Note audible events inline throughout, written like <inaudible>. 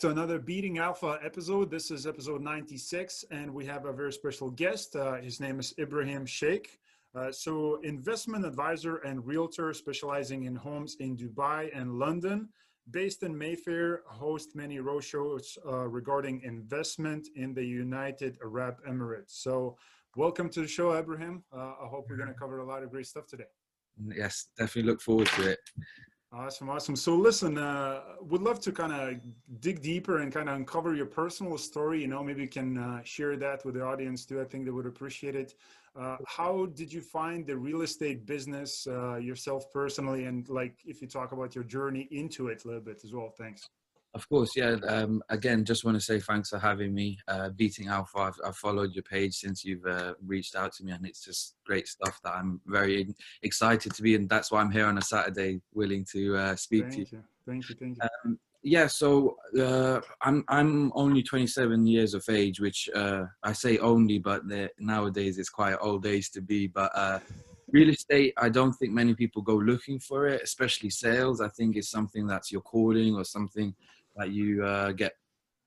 to another Beating Alpha episode. This is episode 96, and we have a very special guest. Uh, his name is Ibrahim Sheikh. Uh, so, investment advisor and realtor specializing in homes in Dubai and London. Based in Mayfair, host many roadshows uh, regarding investment in the United Arab Emirates. So, welcome to the show, Ibrahim. Uh, I hope we're going to cover a lot of great stuff today. Yes, definitely look forward to it. Awesome, awesome. So listen, uh, would love to kind of dig deeper and kind of uncover your personal story. You know, maybe you can uh, share that with the audience too. I think they would appreciate it. Uh, how did you find the real estate business uh, yourself personally, and like if you talk about your journey into it a little bit as well? Thanks. Of course, yeah. Um, again, just want to say thanks for having me. Uh, Beating Alpha, I've, I've, followed your page since you've uh, reached out to me, and it's just great stuff that I'm very excited to be, and that's why I'm here on a Saturday, willing to uh, speak thank to you. you. Thank you, thank you. Um, yeah, so uh, I'm I'm only 27 years of age, which uh, I say only, but nowadays it's quite old age to be. But uh, real estate, I don't think many people go looking for it, especially sales. I think it's something that's your calling or something that you uh, get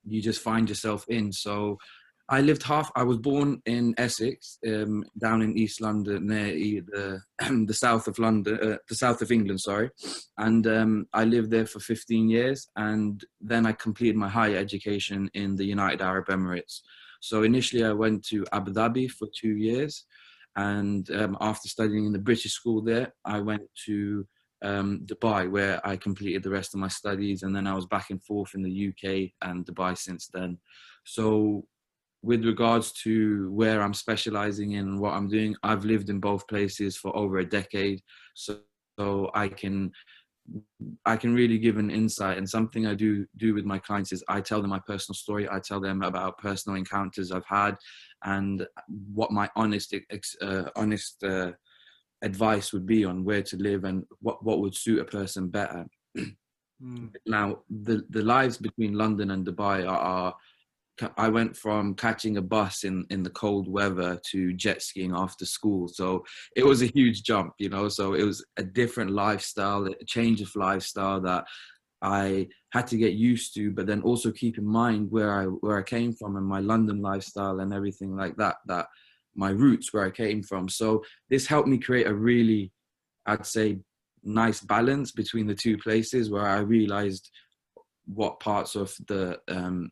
you just find yourself in. So I lived half. I was born in Essex, um, down in East London, near the <clears throat> the south of London, uh, the south of England. Sorry, and um, I lived there for 15 years, and then I completed my higher education in the United Arab Emirates. So initially, I went to Abu Dhabi for two years, and um, after studying in the British school there, I went to um, Dubai, where I completed the rest of my studies, and then I was back and forth in the UK and Dubai since then. So, with regards to where I'm specializing in and what I'm doing, I've lived in both places for over a decade, so, so I can I can really give an insight. And something I do do with my clients is I tell them my personal story. I tell them about personal encounters I've had, and what my honest uh, honest uh, advice would be on where to live and what, what would suit a person better. <clears throat> mm. Now, the, the lives between London and Dubai are, are, I went from catching a bus in, in the cold weather to jet skiing after school. So it was a huge jump, you know. So it was a different lifestyle, a change of lifestyle that I had to get used to, but then also keep in mind where I where I came from and my London lifestyle and everything like that. That my roots where I came from. So this helped me create a really, I'd say, nice balance between the two places where I realized what parts of the um,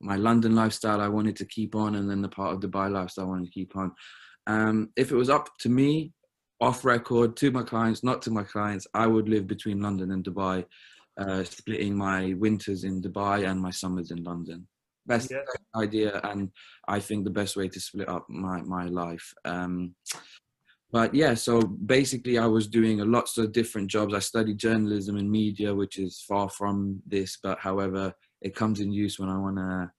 my London lifestyle I wanted to keep on, and then the part of Dubai lifestyle I wanted to keep on. Um, if it was up to me, off record to my clients, not to my clients, I would live between London and Dubai, uh, splitting my winters in Dubai and my summers in London best yeah. idea and i think the best way to split up my my life um, but yeah so basically i was doing a lots of different jobs. I studied journalism and media which is far from this but however it comes in use when i want to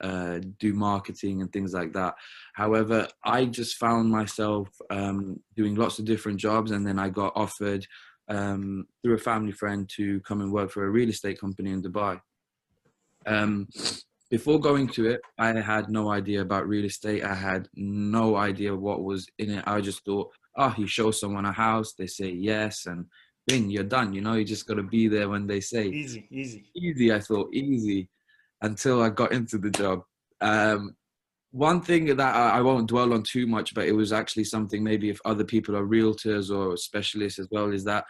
uh, do marketing and things like that. However i just found myself um, doing lots of different jobs and then i got offered um, through a family friend to come and work for a real estate company in dubai. Um, before going to it, I had no idea about real estate. I had no idea what was in it. I just thought, oh, you show someone a house, they say yes, and bing, you're done. You know, you just got to be there when they say. Easy, easy. Easy, I thought, easy until I got into the job. Um, one thing that I, I won't dwell on too much, but it was actually something maybe if other people are realtors or specialists as well, is that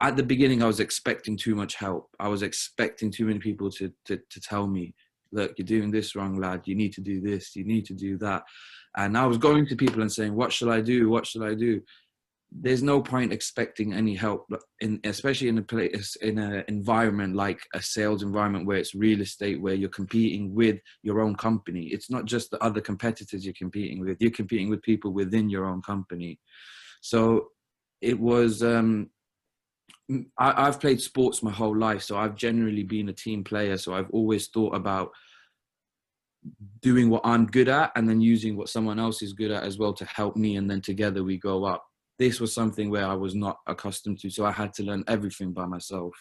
at the beginning I was expecting too much help. I was expecting too many people to, to, to tell me, look, you're doing this wrong, lad. You need to do this. You need to do that. And I was going to people and saying, what shall I do? What shall I do? There's no point expecting any help, in, especially in a place, in an environment like a sales environment where it's real estate, where you're competing with your own company. It's not just the other competitors you're competing with. You're competing with people within your own company. So it was um, I, have played sports my whole life, so I've generally been a team player. So I've always thought about doing what I'm good at and then using what someone else is good at as well to help me, and then together we go up. This was something where I was not accustomed to, so I had to learn everything by myself.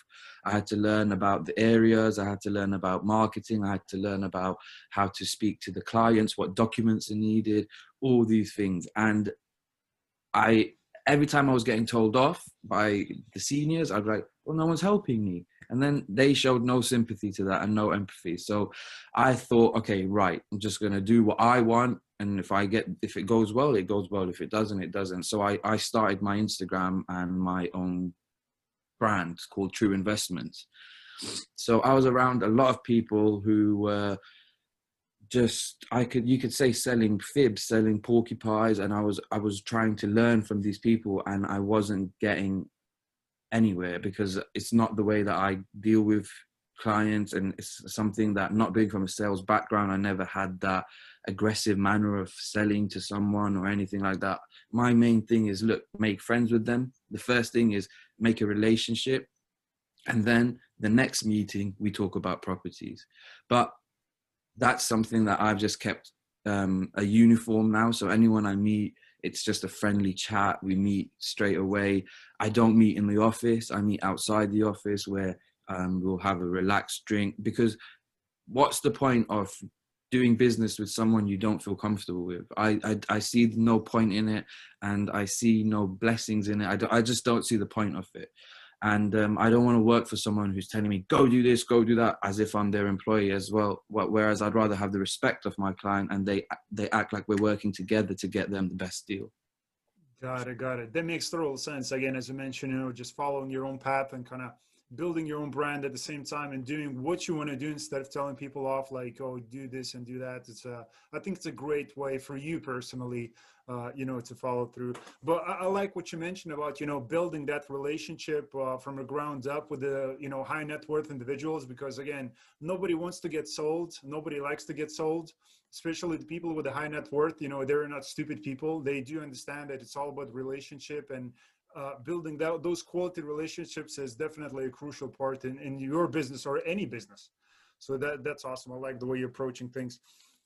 I had to learn about the areas, I had to learn about marketing, I had to learn about how to speak to the clients, what documents are needed, all these things. And I every time I was getting told off by the seniors, I'd be like, well, no one's helping me. And then they showed no sympathy to that and no empathy. So I thought, okay, right, I'm just going to do what I want. And if I get, if it goes well, it goes well. If it doesn't, it doesn't. So I, I started my Instagram and my own brand called True Investments. So I was around a lot of people who were just I could you could say selling fibs, selling porcupines, and I was I was trying to learn from these people, and I wasn't getting anywhere because it's not the way that I deal with clients, and it's something that not being from a sales background, I never had that aggressive manner of selling to someone or anything like that. My main thing is look, make friends with them. The first thing is make a relationship, and then the next meeting we talk about properties. But that's something that I've just kept um, a uniform now. So anyone I meet, it's just a friendly chat. We meet straight away. I don't meet in the office. I meet outside the office where um, we'll have a relaxed drink because what's the point of doing business with someone you don't feel comfortable with. I, I, I see no point in it, and I see no blessings in it. I, I just don't see the point of it and um, I don't want to work for someone who's telling me go do this, go do that, as if I'm their employee as well. Whereas I'd rather have the respect of my client, and they they act like we're working together to get them the best deal. Got it, got it. That makes total sense. Again, as you mentioned, you know, just following your own path and kind of building your own brand at the same time and doing what you want to do instead of telling people off like oh do this and do that. It's a i think it's a great way for you personally uh, you know to follow through. But I, I, like what you mentioned about you know building that relationship uh, from the ground up with the you know high net worth individuals because again nobody wants to get sold. Nobody likes to get sold especially the people with a high net worth. You know they're not stupid people. They do understand that it's all about relationship and uh, building that, those quality relationships is definitely a crucial part in, in your business or any business. So that that's awesome. I like the way you're approaching things.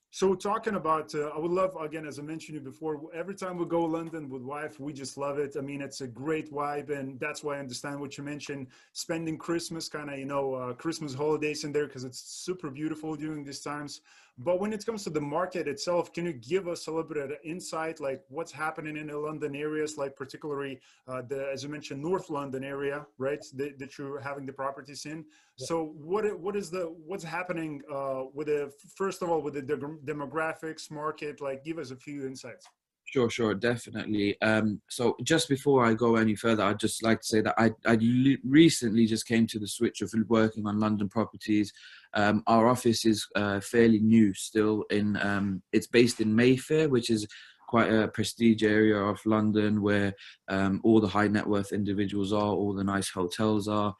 So talking about, uh, I would love again, as I mentioned before, every time we go London with wife, we just love it. I mean, it's a great vibe, and that's why I understand what you mentioned. Spending Christmas, kind of, you know, uh, Christmas holidays in there because it's super beautiful during these times. But when it comes to the market itself, can you give us a little bit of insight, like what's happening in the London areas, like particularly uh, the, as you mentioned, North London area, right? That, that you're having the properties in. Yeah. So what what is the what's happening uh, with the first of all with the demographics market? Like, give us a few insights. Sure, sure, definitely. Um, so just before I go any further, I'd just like to say that I, I recently just came to the switch of working on London properties. Um, our office is uh, fairly new still. In um, it's based in Mayfair, which is quite a prestige area of London where um, all the high net worth individuals are, all the nice hotels are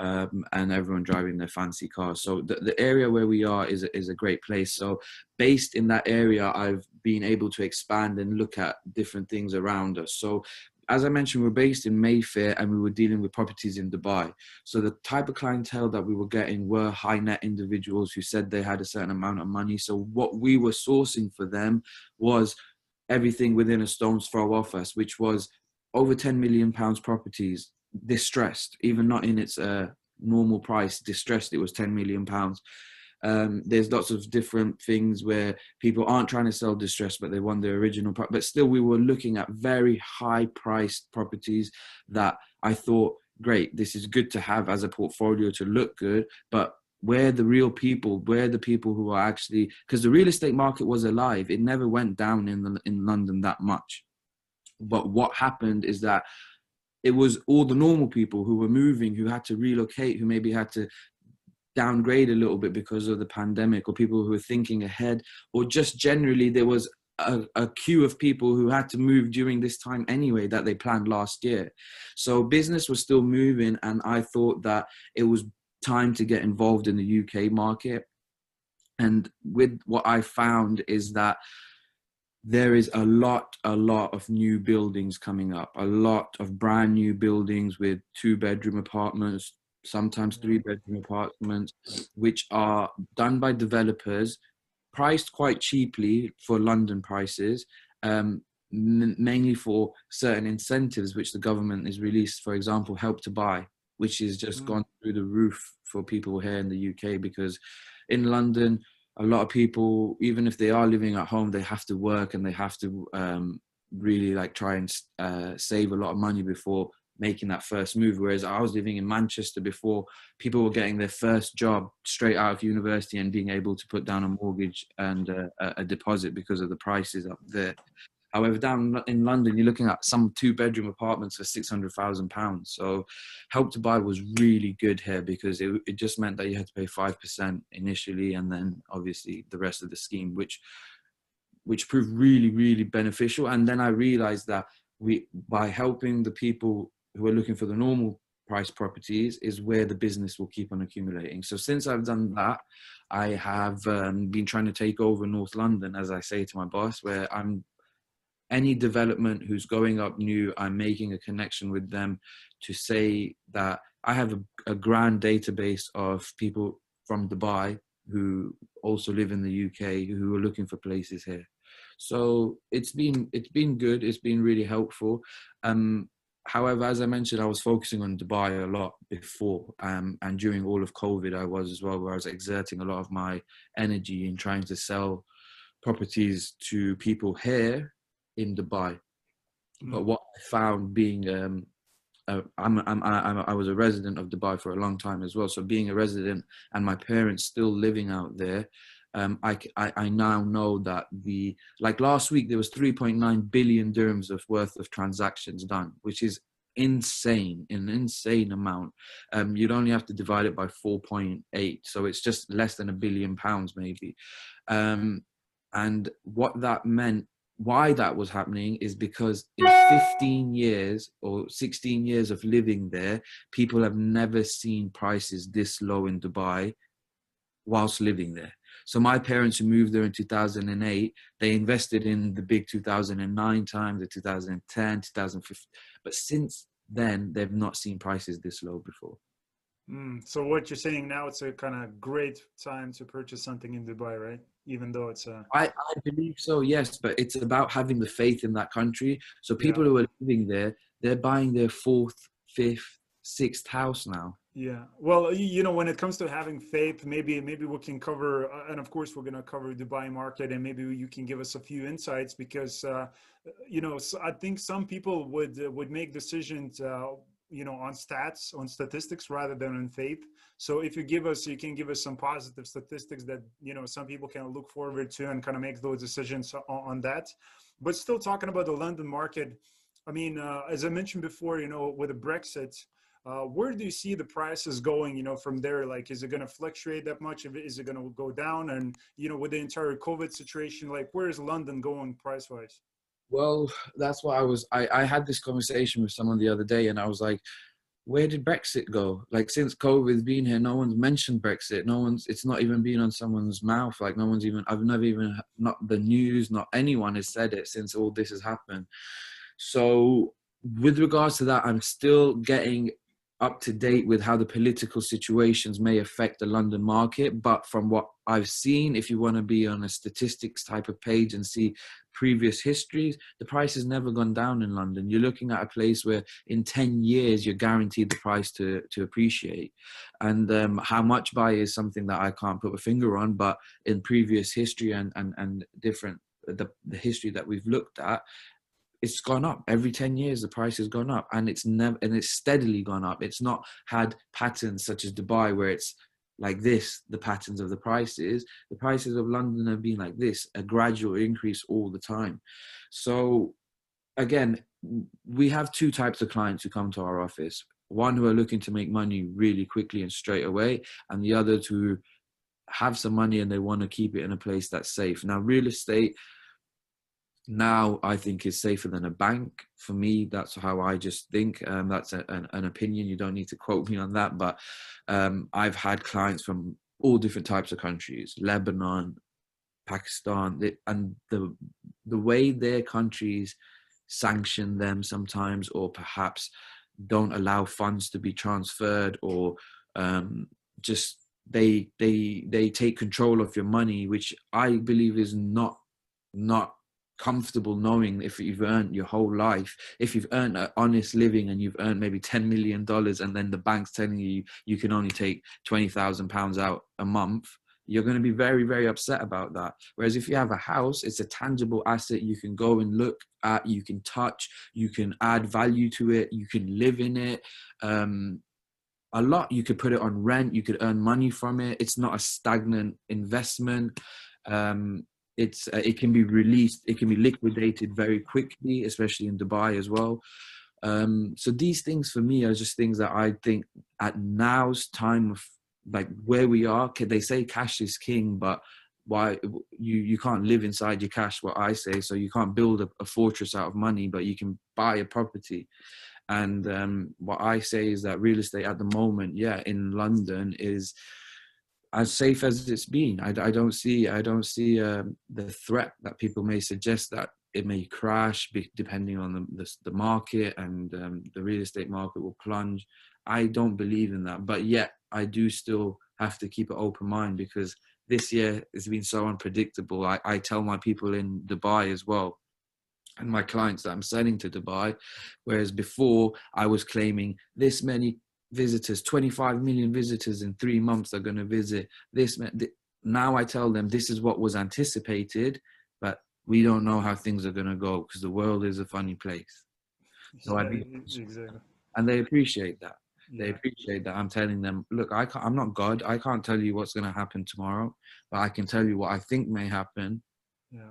um, and everyone driving their fancy cars. So the, the area where we are is a, is a great place. So based in that area, I've been able to expand and look at different things around us. So as I mentioned, we're based in Mayfair and we were dealing with properties in Dubai. So the type of clientele that we were getting were high net individuals who said they had a certain amount of money. So what we were sourcing for them was everything within a stone's throw of us, which was over 10 million pounds properties distressed, even not in its uh, normal price, distressed. It was 10 million pounds. Um, there's lots of different things where people aren't trying to sell distressed, but they want the original. Pro- but still, we were looking at very high priced properties that I thought, great, this is good to have as a portfolio to look good, but where the real people, where the people who are actually, because the real estate market was alive, it never went down in the, in London that much. But what happened is that it was all the normal people who were moving, who had to relocate, who maybe had to downgrade a little bit because of the pandemic, or people who were thinking ahead, or just generally there was a, a, queue of people who had to move during this time anyway that they planned last year. So business was still moving, and I thought that it was time to get involved in the UK market. And with what I found is that there is a lot, a lot of new buildings coming up, a lot of brand new buildings with two bedroom apartments, sometimes three bedroom apartments, which are done by developers, priced quite cheaply for London prices, um, m- mainly for certain incentives which the government has released, for example, help to buy, which has just mm. gone through the roof for people here in the UK because in London, a lot of people, even if they are living at home, they have to work and they have to um, really like try and uh, save a lot of money before making that first move. Whereas I was living in Manchester before, people were getting their first job straight out of university and being able to put down a mortgage and a, a deposit because of the prices up there. However, down in London, you're looking at some two bedroom apartments for £600,000. So Help to Buy was really good here because it, it just meant that you had to pay 5% initially and then obviously the rest of the scheme, which which proved really, really beneficial. And then I realized that we by helping the people who are looking for the normal price properties is where the business will keep on accumulating. So since I've done that, I have um, been trying to take over North London, as I say to my boss, where I'm any development who's going up new, I'm making a connection with them to say that I have a, a grand database of people from Dubai who also live in the UK who are looking for places here. So it's been it's been good. It's been really helpful. Um, however, as I mentioned, I was focusing on Dubai a lot before, um, and during all of COVID, I was as well, where I was exerting a lot of my energy in trying to sell properties to people here in Dubai. Mm. But what I found being um, uh, I'm, I'm, I'm, I was a resident of Dubai for a long time as well. So being a resident and my parents still living out there, um, I, I, I, now know that the like last week there was 3.9 billion dirhams of worth of transactions done, which is insane, an insane amount. Um, you'd only have to divide it by 4.8, so it's just less than a billion pounds maybe. Um, and what that meant why that was happening is because in <laughs> 15 years or 16 years of living there, people have never seen prices this low in Dubai whilst living there. So my parents who moved there in 2008, they invested in the big 2009 time, the 2010, 2015. But since then, they've not seen prices this low before. Mm, so what you're saying now, it's a kind of great time to purchase something in Dubai, right? even though it's a I, I believe so yes but it's about having the faith in that country so people yeah. who are living there they're buying their fourth fifth sixth house now yeah well you know when it comes to having faith maybe maybe we can cover uh, and of course we're going to cover dubai market and maybe you can give us a few insights because uh, you know i think some people would uh, would make decisions uh, you know on stats on statistics rather than on faith. So if you give us you can give us some positive statistics that you know some people can look forward to and kind of make those decisions on, on that. But still talking about the london market i mean uh, as i mentioned before you know with the brexit uh, where do you see the prices going you know from there? Like is it going to fluctuate that much? Is it going to go down? And you know with the entire covid situation like where is london going price wise well, that's why I was. I, I had this conversation with someone the other day, and I was like, where did Brexit go? Like since COVID's been here, no one's mentioned Brexit. No one's. It's not even been on someone's mouth. Like no one's even. I've never even not the news. Not anyone has said it since all this has happened. So with regards to that, I'm still getting up to date with how the political situations may affect the London market. But from what I've seen, if you want to be on a statistics type of page and see previous histories, the price has never gone down in London. You're looking at a place where in 10 years you're guaranteed the price to, to appreciate. And um, how much by is something that I can't put a finger on, but in previous history and, and, and different the, the history that we've looked at, it's gone up. Every 10 years the price has gone up and it's never and it's steadily gone up. It's not had patterns such as dubai where it's like this the patterns of the prices. The prices of london have been like this a gradual increase all the time. So again we have two types of clients who come to our office. One who are looking to make money really quickly and straight away and the other to have some money and they want to keep it in a place that's safe. Now real estate now I think is safer than a bank. For me, that's how I just think. Um, that's a, an, an, opinion. You don't need to quote me on that, but um, I've had clients from all different types of countries: Lebanon, Pakistan, and the the way their countries sanction them sometimes, or perhaps don't allow funds to be transferred, or um, just they they they take control of your money, which I believe is not not comfortable knowing if you've earned your whole life, if you've earned an honest living and you've earned maybe $10 million and then the bank's telling you you can only take £20,000 out a month, you're going to be very very upset about that. Whereas if you have a house it's a tangible asset you can go and look at you can touch you can add value to it you can live in it um, a lot you could put it on rent you could earn money from it. It's not a stagnant investment. Um, it's uh, it can be released it can be liquidated very quickly especially in dubai as well. Um, so these things for me are just things that i think at now's time of like where we are Can they say cash is king but why you you can't live inside your cash what i say so you can't build a, a fortress out of money but you can buy a property. And um, what i say is that real estate at the moment yeah in london is as safe as it's been i, I don't see i don't see um, the threat that people may suggest that it may crash depending on the, the, the market and um, the real estate market will plunge i don't believe in that but yet I do still have to keep an open mind because this year has been so unpredictable. I, I tell my people in Dubai as well and my clients that I'm selling to Dubai, whereas before I was claiming this many visitors, 25 million visitors in three months are going to visit this. Now I tell them this is what was anticipated, but we don't know how things are going to go because the world is a funny place. So I, exactly. and they appreciate that yeah. they appreciate that i'm telling them look i can't, i'm not god i can't tell you what's going to happen tomorrow but i can tell you what i think may happen yeah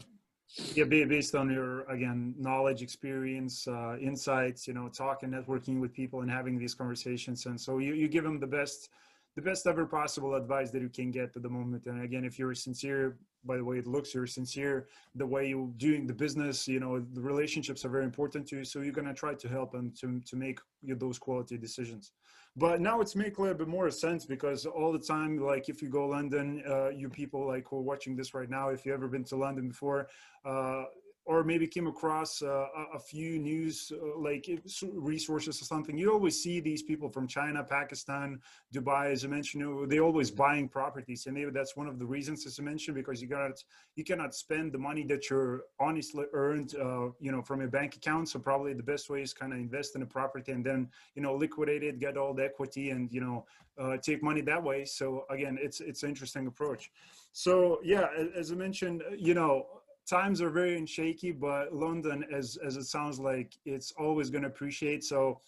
yeah based on your again knowledge experience uh, insights you know talking networking with people and having these conversations. And so you, you give them the best the best ever possible advice that you can get at the moment. And again if you're sincere by the way it looks you're sincere the way you're doing the business you know the relationships are very important to you. So you're going to try to help them to, to make those quality decisions. But now it's make a little bit more sense because all the time like if you go london uh, you people like who are watching this right now if you ever been to london before uh, or maybe came across uh, a few news uh, like resources or something you always see these people from china pakistan dubai as i mentioned you know, they always buying properties and maybe that's one of the reasons as i mentioned because you got you cannot spend the money that you're honestly earned uh, you know from your bank account so probably the best way is kind of invest in a property and then you know liquidate it get all the equity and you know uh, take money that way so again it's it's an interesting approach. So yeah as i mentioned you know times are very shaky, but London, as as it sounds like, it's always going to appreciate. So,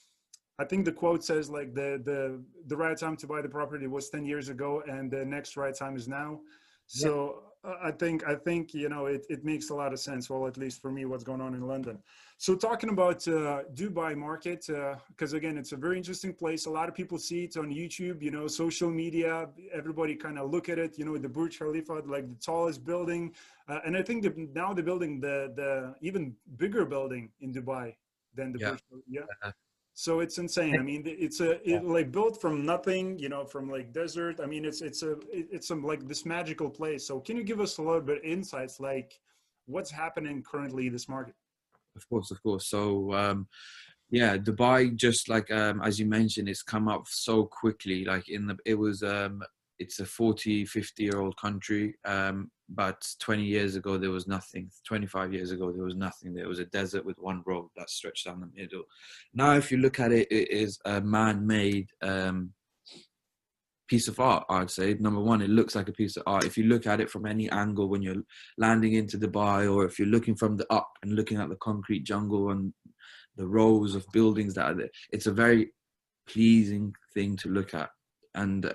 I think the quote says like the the the right time to buy the property was ten years ago, and the next right time is now. So I think I think you know it, it makes a lot of sense. Well, at least for me, what's going on in London. So talking about uh, Dubai market, because uh, again, it's a very interesting place. A lot of people see it on YouTube, you know, social media. Everybody kind of look at it. You know, the Burj Khalifa, like the tallest building, uh, and I think that now they're building the the even bigger building in Dubai than the yeah. Burj. Yeah. So it's insane. I mean, it's a it, like built from nothing, you know, from like desert. I mean, it's it's a it's some like this magical place. So can you give us a little bit insights, like what's happening currently in this market? Of course, of course. So um, yeah, Dubai, just like um, as you mentioned, it's come up so quickly. Like in the, it was um, it's a 40, 50 year old country. Um, but 20 years ago there was nothing. 25 years ago there was nothing there. Was a desert with one road that stretched down the middle. Now if you look at it it is a man-made um, piece of art i'd say. Number one it looks like a piece of art. If you look at it from any angle when you're landing into dubai or if you're looking from the up and looking at the concrete jungle and the rows of buildings that are there it's a very pleasing thing to look at. And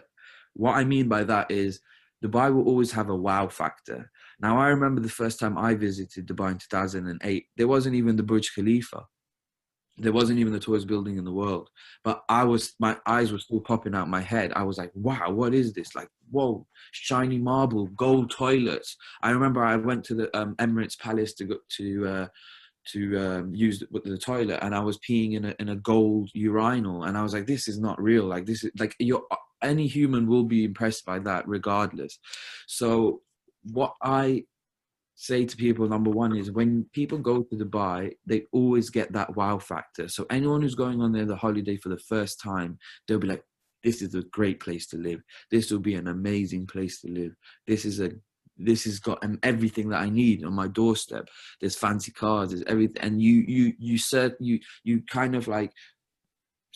what i mean by that is Dubai will always have a wow factor. Now, I remember the first time I visited Dubai in 2008, there wasn't even the Burj Khalifa. There wasn't even the tallest building in the world. But I was, my eyes were still popping out my head. I was like, wow, what is this? Like, whoa, shiny marble, gold toilets. I remember I went to the um, Emirates Palace to go to, uh, to um, use the, the, toilet and I was peeing in a, in a gold urinal and I was like, this is not real. Like this is like you're any human will be impressed by that regardless. So what I say to people number one is when people go to dubai they always get that wow factor. So anyone who's going on there the holiday for the first time they'll be like this is a great place to live. This will be an amazing place to live. This is a this has got everything that i need on my doorstep. There's fancy cars there's everything and you you you said you you kind of like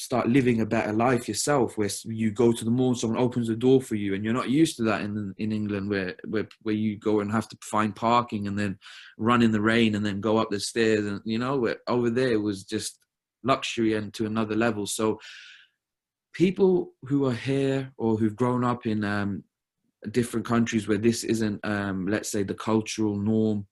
start living a better life yourself where you go to the mall and someone opens the door for you and you're not used to that in in England where where where you go and have to find parking and then run in the rain and then go up the stairs and you know over there was just luxury and to another level. So people who are here or who've grown up in um, different countries where this isn't um, let's say the cultural norm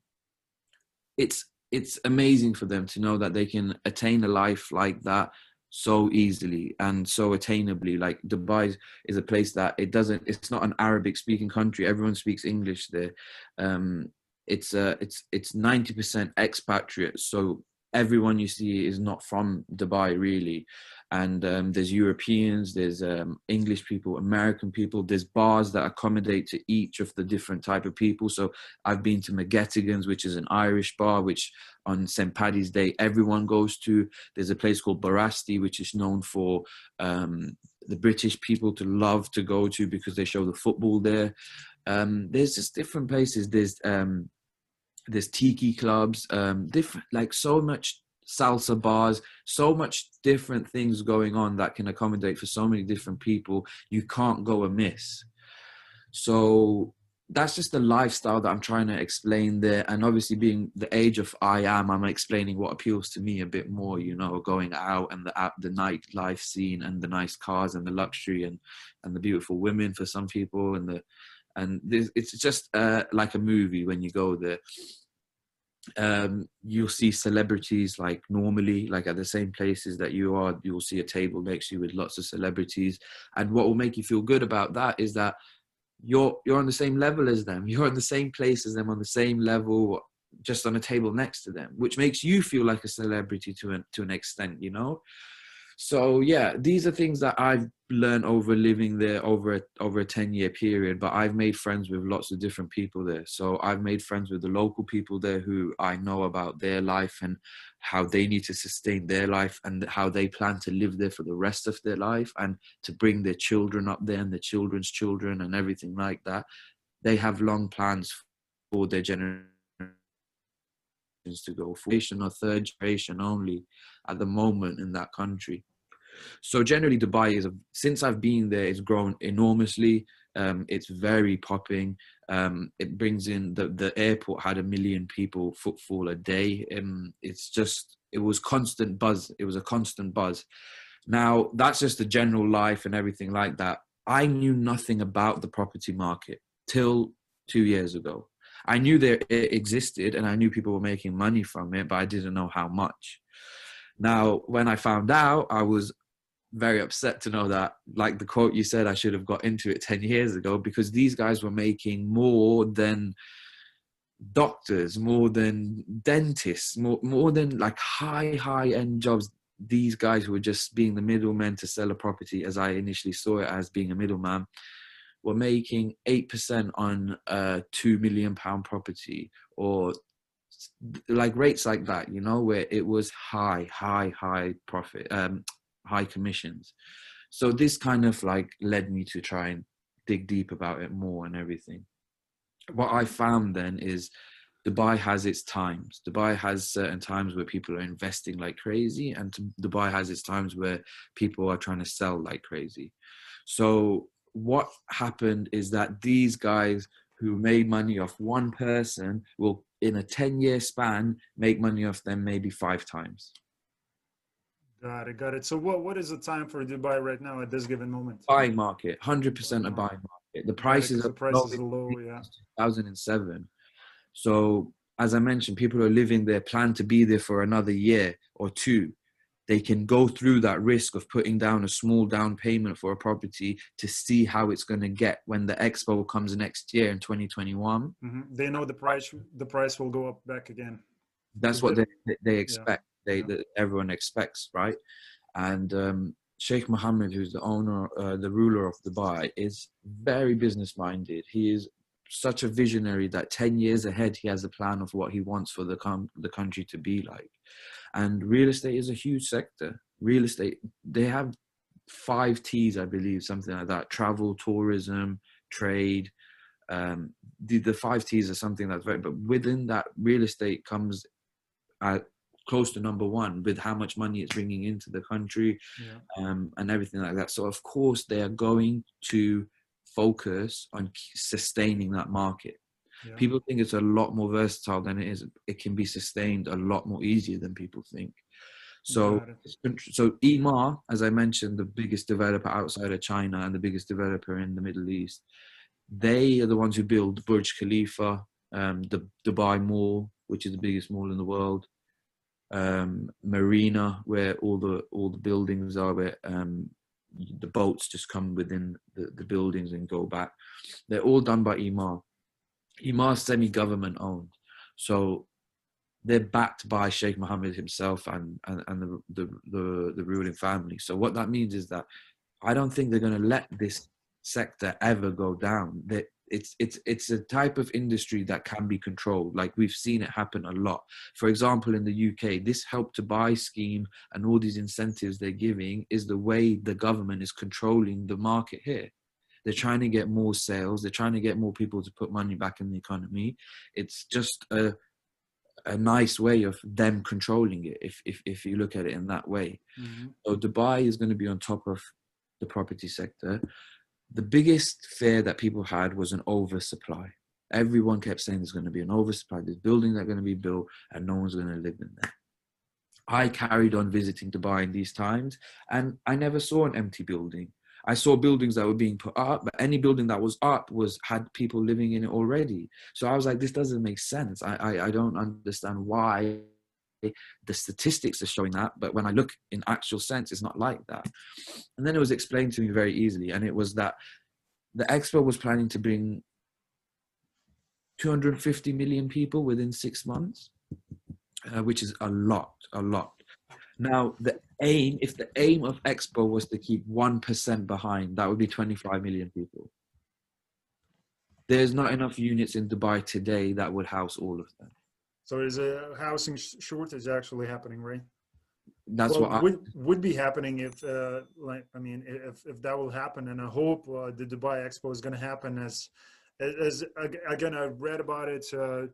it's it's amazing for them to know that they can attain a life like that so easily and so attainably. Like dubai is a place that it doesn't it's not an arabic speaking country. Everyone speaks english there. Um it's uh it's it's 90% expatriates so everyone you see is not from dubai really and um, there's Europeans, there's um, English people, American people. There's bars that accommodate to each of the different type of people. So I've been to McGettigan's, which is an Irish bar, which on St. Paddy's Day everyone goes to. There's a place called Barasti, which is known for um, the British people to love to go to because they show the football there. Um, there's just different places. There's um, there's tiki clubs, um, different like so much salsa bars, so much different things going on that can accommodate for so many different people. You can't go amiss. So that's just the lifestyle that I'm trying to explain there. And obviously, being the age of I am, I'm explaining what appeals to me a bit more. You know, going out and the the nightlife scene and the nice cars and the luxury and and the beautiful women for some people and the and this, it's just uh, like a movie when you go there um, you'll see celebrities like normally, like at the same places that you are, you'll see a table next to you with lots of celebrities. And what will make you feel good about that is that you're you're on the same level as them. <laughs> You're in the same place as them, on the same level, just on a table next to them, which makes you feel like a celebrity to an to an extent, you know so yeah these are things that i've learned over living there over a, over a 10 year period but i've made friends with lots of different people there. So i've made friends with the local people there who i know about their life and how they need to sustain their life and how they plan to live there for the rest of their life and to bring their children up there and their children's children and everything like that. They have long plans for their generation to go for or third generation only at the moment in that country. So generally, Dubai is since I've been there, it's grown enormously. Um, it's very popping. Um, it brings in the the airport had a million people footfall a day. Um, it's just it was constant buzz. It was a constant buzz. Now that's just the general life and everything like that. I knew nothing about the property market till two years ago. I knew that it existed and I knew people were making money from it, but I didn't know how much. Now, when I found out, I was very upset to know that, like the quote you said, I should have got into it 10 years ago because these guys were making more than doctors, more than dentists, more, more than like high, high end jobs. These guys were just being the middlemen to sell a property, as I initially saw it as being a middleman were making 8% on a 2 million pound property or like rates like that you know where it was high high high profit um high commissions. So this kind of like led me to try and dig deep about it more and everything. What i found then is dubai has its times. Dubai has certain times where people are investing like crazy and dubai has its times where people are trying to sell like crazy. So what happened is that these guys who made money off one person will in a 10 year span make money off them maybe five times. Got it got it. So what what is the time for dubai right now at this given moment? Buying market 100% a buying market. The prices yeah, the prices are low yeah. 2007 so as i mentioned people are living there plan to be there for another year or two they can go through that risk of putting down a small down payment for a property to see how it's going to get when the expo comes next year in 2021 mm-hmm. they know the price the price will go up back again. That's what they they expect yeah. they yeah. that everyone expects right? And um, sheikh mohammed who's the owner uh, the ruler of dubai is very business minded he is such a visionary that 10 years ahead he has a plan of what he wants for the com- the country to be like and real estate is a huge sector real estate they have five t's i believe something like that travel tourism trade um, the, the five t's are something that's very but within that real estate comes at close to number one with how much money it's bringing into the country Yeah. um, and everything like that. So of course they are going to focus on sustaining that market. Yeah. People think it's a lot more versatile than it is. It can be sustained a lot more easier than people think. So, Got it. it's contr- so Emaar, as I mentioned, the biggest developer outside of China and the biggest developer in the Middle East, they are the ones who build Burj Khalifa, um, the Dubai Mall, which is the biggest mall in the world, um, Marina, where all the all the buildings are, where um, the boats just come within the, the buildings and go back. They're all done by Emaar. Emaar is semi-government owned, so they're backed by Sheikh Mohammed himself and and, and the, the the the ruling family. So what that means is that I don't think they're going to let this sector ever go down. That it's it's it's a type of industry that can be controlled. Like we've seen it happen a lot. For example, in the UK, this help to buy scheme and all these incentives they're giving is the way the government is controlling the market here. They're trying to get more sales. They're trying to get more people to put money back in the economy. It's just a a nice way of them controlling it if if, if you look at it in that way. Mhm. So Dubai is going to be on top of the property sector. The biggest fear that people had was an oversupply. Everyone kept saying there's going to be an oversupply. There's buildings that are going to be built and no one's going to live in there. I carried on visiting Dubai in these times and I never saw an empty building. I saw buildings that were being put up, but any building that was up was had people living in it already. So I was like, this doesn't make sense. I, I, I don't understand why the statistics are showing that, but when I look in actual sense, it's not like that. And then it was explained to me very easily, and it was that the expo was planning to bring 250 million people within six months, uh, which is a lot, a lot. Now, the aim, if the aim of Expo was to keep 1% behind, that would be 25 million people. There's not enough units in Dubai today that would house all of them. So is a housing shortage actually happening, right? That's well, what I, would would be happening if, uh, like, I mean, if if that will happen, and I hope uh, the Dubai Expo is going to happen. As as again, I read about it uh,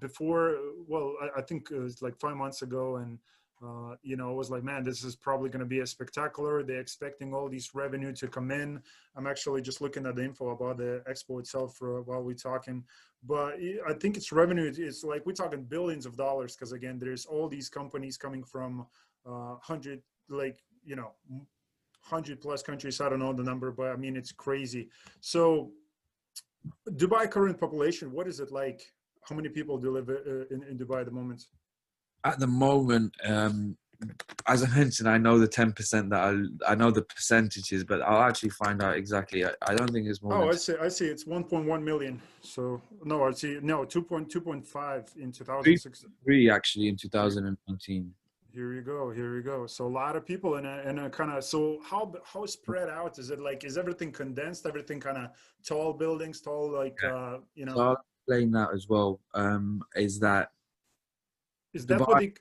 before. Well, I, I think it was like five months ago, and uh, you know, I was like, man, this is probably going to be a spectacular. They're expecting all these revenue to come in. I'm actually just looking at the info about the expo itself for, while we're talking, but I think it's revenue. It's like we're talking billions of dollars because again, there's all these companies coming from uh, hundred, like you know, hundred plus countries. I don't know the number, but I mean it's crazy. So, Dubai current population, what is it like? How many people do live uh, in, in Dubai at the moment? At the moment, um, as I mentioned, I know the 10% that I, I know the percentages, but I'll actually find out exactly. I, I don't think it's more Oh, I see. I see. It's 1.1 million. So no, I see. No, 2.2.5 in 2006. three actually in 2019. Here you go. Here you go. So a lot of people in a, in a kind of. So how how spread out is it? Like, is everything condensed? Everything kind of tall buildings, tall like uh, you know. So I'll explain that as well. Um, is that Is that Dubai- what they?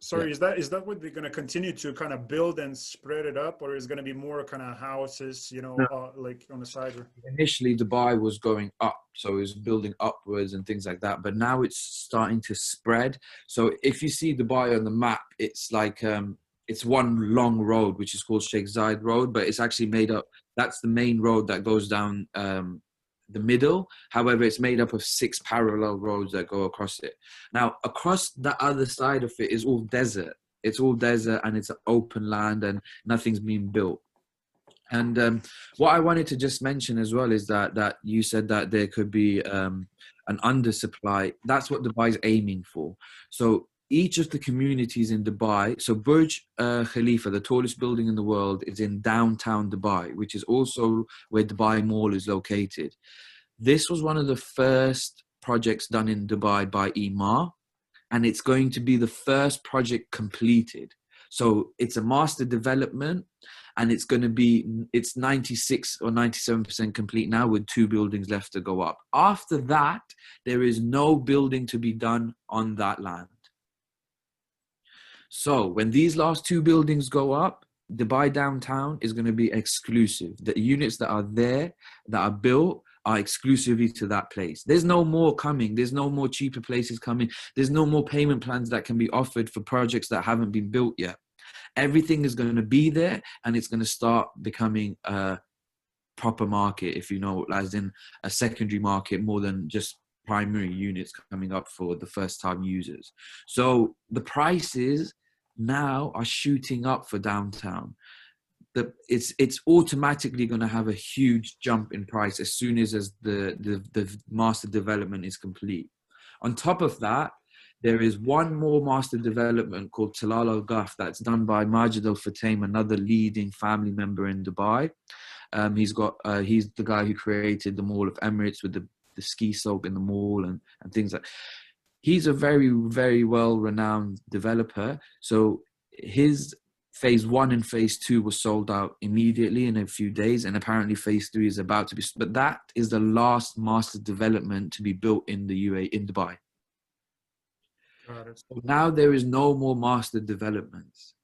Sorry, is that is that what they're going to continue to kind of build and spread it up, or is going to be more kind of houses, you know, No. uh, like on the side? Or, initially Dubai was going up, so it was building upwards and things like that. But now it's starting to spread. So if you see Dubai on the map, it's like um, it's one long road, which is called Sheikh Zayed Road, but it's actually made up. That's the main road that goes down um, the middle. However, it's made up of six parallel roads that go across it. Now, across the other side of it is all desert. It's all desert and it's open land and nothing's being built. And um, what I wanted to just mention as well is that that you said that there could be um, an undersupply. That's what Dubai's aiming for. So each of the communities in Dubai, so Burj uh, Khalifa, the tallest building in the world, is in downtown Dubai, which is also where Dubai Mall is located. This was one of the first projects done in Dubai by Emaar, and it's going to be the first project completed. So it's a master development and it's going to be it's 96 or 97% complete now with two buildings left to go up after that there is no building to be done on that land so when these last two buildings go up dubai downtown is going to be exclusive the units that are there that are built are exclusively to that place. There's no more coming. There's no more cheaper places coming. There's no more payment plans that can be offered for projects that haven't been built yet. Everything is going to be there and it's going to start becoming a proper market, if you know, as in a secondary market more than just primary units coming up for the first time users. So the prices now are shooting up for downtown the it's it's automatically going to have a huge jump in price as soon as as the, the the master development is complete on top of that there is one more master development called Tilal Al Ghaf that's done by Majid Al Futtaim, another leading family member in Dubai. Um, he's got uh, he's the guy who created the Mall of Emirates with the, the ski slope in the mall and, and things like. He's a very very well renowned developer. So his phase one and phase two was sold out immediately in a few days and apparently phase three is about to be but that is the last master development to be built in the ua in dubai. So now there is no more master developments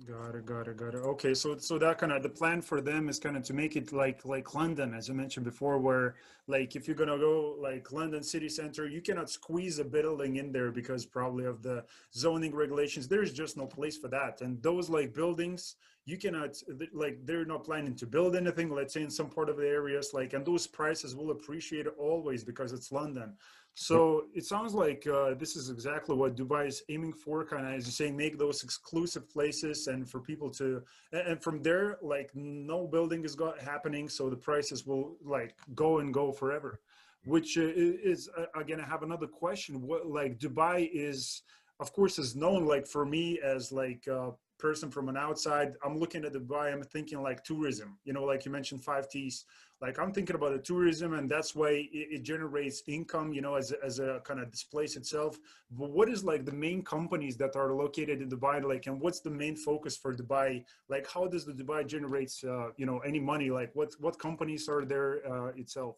Got it, got it, got it. Okay, so so that kind of the plan for them is kind of to make it like like London, as you mentioned before, where like if you're gonna go like London city center, you cannot squeeze a building in there because probably of the zoning regulations. There's just no place for that, and those like buildings, you cannot like they're not planning to build anything. Let's say in some part of the areas, like and those prices will appreciate always because it's London. So it sounds like uh, this is exactly what Dubai is aiming for, kind of as you say, make those exclusive places and for people to, and from there, like no building is got happening, so the prices will like go and go forever. Which uh, is uh, again, I have another question. What like Dubai is, of course, is known like for me as like uh, person from an outside, I'm looking at Dubai, I'm thinking like tourism, you know, like you mentioned five T's, like I'm thinking about the tourism and that's why it, it generates income, you know, as, as a kind of displace itself. But what is like the main companies that are located in Dubai, like, and what's the main focus for Dubai? Like, how does the Dubai generates, uh, you know, any money? Like what, what companies are there uh, itself?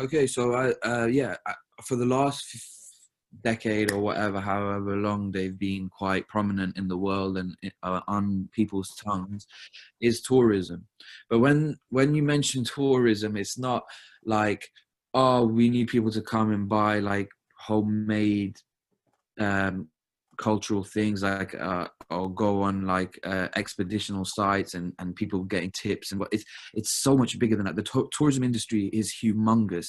Okay. So I, uh, yeah, for the last decade or whatever, however long they've been quite prominent in the world and uh, on people's tongues, is tourism. But when when you mention tourism, it's not like oh we need people to come and buy like homemade um, cultural things like uh, or go on like uh, expeditional sites and and people getting tips and what it's it's so much bigger than that. The to- tourism industry is humongous.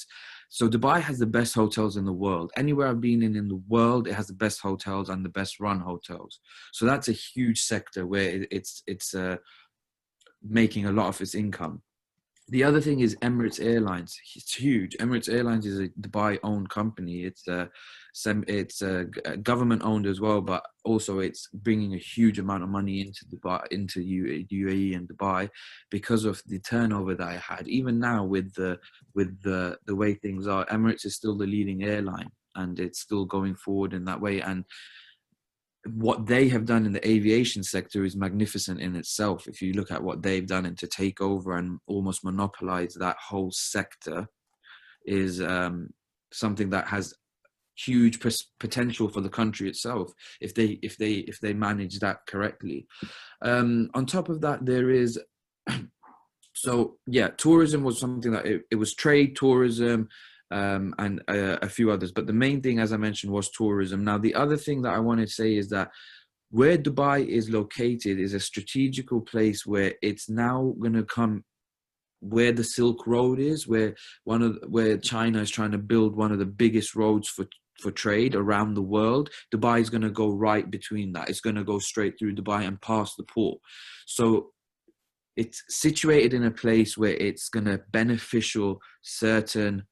So dubai has the best hotels in the world. Anywhere i've been in in the world it has the best hotels and the best run hotels. So that's a huge sector where it, it's it's uh, making a lot of its income the other thing is Emirates Airlines. It's huge. Emirates Airlines is a Dubai-owned company. It's a, uh, it's a uh, government owned as well, but also it's bringing a huge amount of money into Dubai, into UAE and Dubai, because of the turnover that I had. Even now, with the with the the way things are, Emirates is still the leading airline, and it's still going forward in that way. And what they have done in the aviation sector is magnificent in itself. If you look at what they've done and to take over and almost monopolize that whole sector, is um, something that has huge potential for the country itself if they if they if they manage that correctly. Um, on top of that, there is. <clears throat> So yeah, tourism was something that it, it was trade tourism, um, and a, a few others. But the main thing, as I mentioned, was tourism. Now, the other thing that I want to say is that where Dubai is located is a strategical place where it's now going to come where the Silk Road is, where one of where China is trying to build one of the biggest roads for for trade around the world. Dubai is going to go right between that. It's going to go straight through Dubai and past the port. So it's situated in a place where it's going to beneficial certain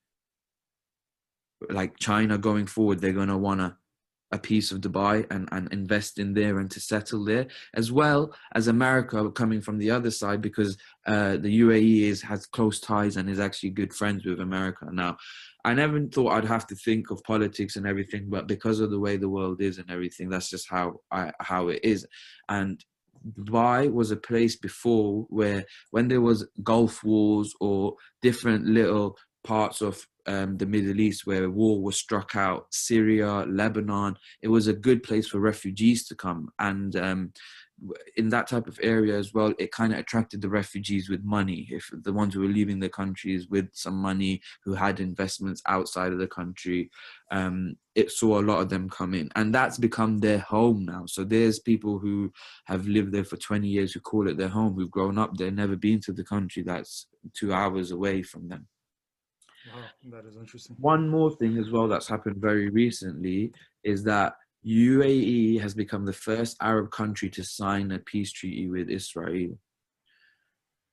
like China going forward, they're going to want a, a piece of Dubai and, and invest in there and to settle there, as well as America coming from the other side because uh, the UAE is has close ties and is actually good friends with America. Now, I never thought I'd have to think of politics and everything, but because of the way the world is and everything, that's just how I, how it is. And Dubai was a place before where when there was Gulf wars or different little parts of um, the Middle East where war was struck out, Syria, Lebanon. It was a good place for refugees to come. And um, in that type of area as well, it kind of attracted the refugees with money. If the ones who were leaving the countries with some money, who had investments outside of the country, um, it saw a lot of them come in, and that's become their home now. So there's people who have lived there for 20 years who call it their home, who've grown up there, never been to the country that's two hours away from them. That is interesting. One more thing as well that's happened very recently is that UAE has become the first Arab country to sign a peace treaty with Israel.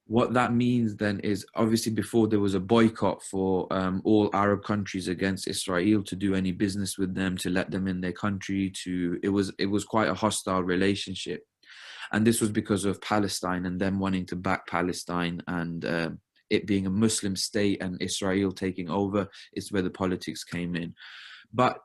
What that means then is obviously before there was a boycott for um, all Arab countries against Israel to do any business with them, to let them in their country. To it was it was quite a hostile relationship, and this was because of Palestine and them wanting to back Palestine and uh, it being a Muslim state and Israel taking over is where the politics came in. But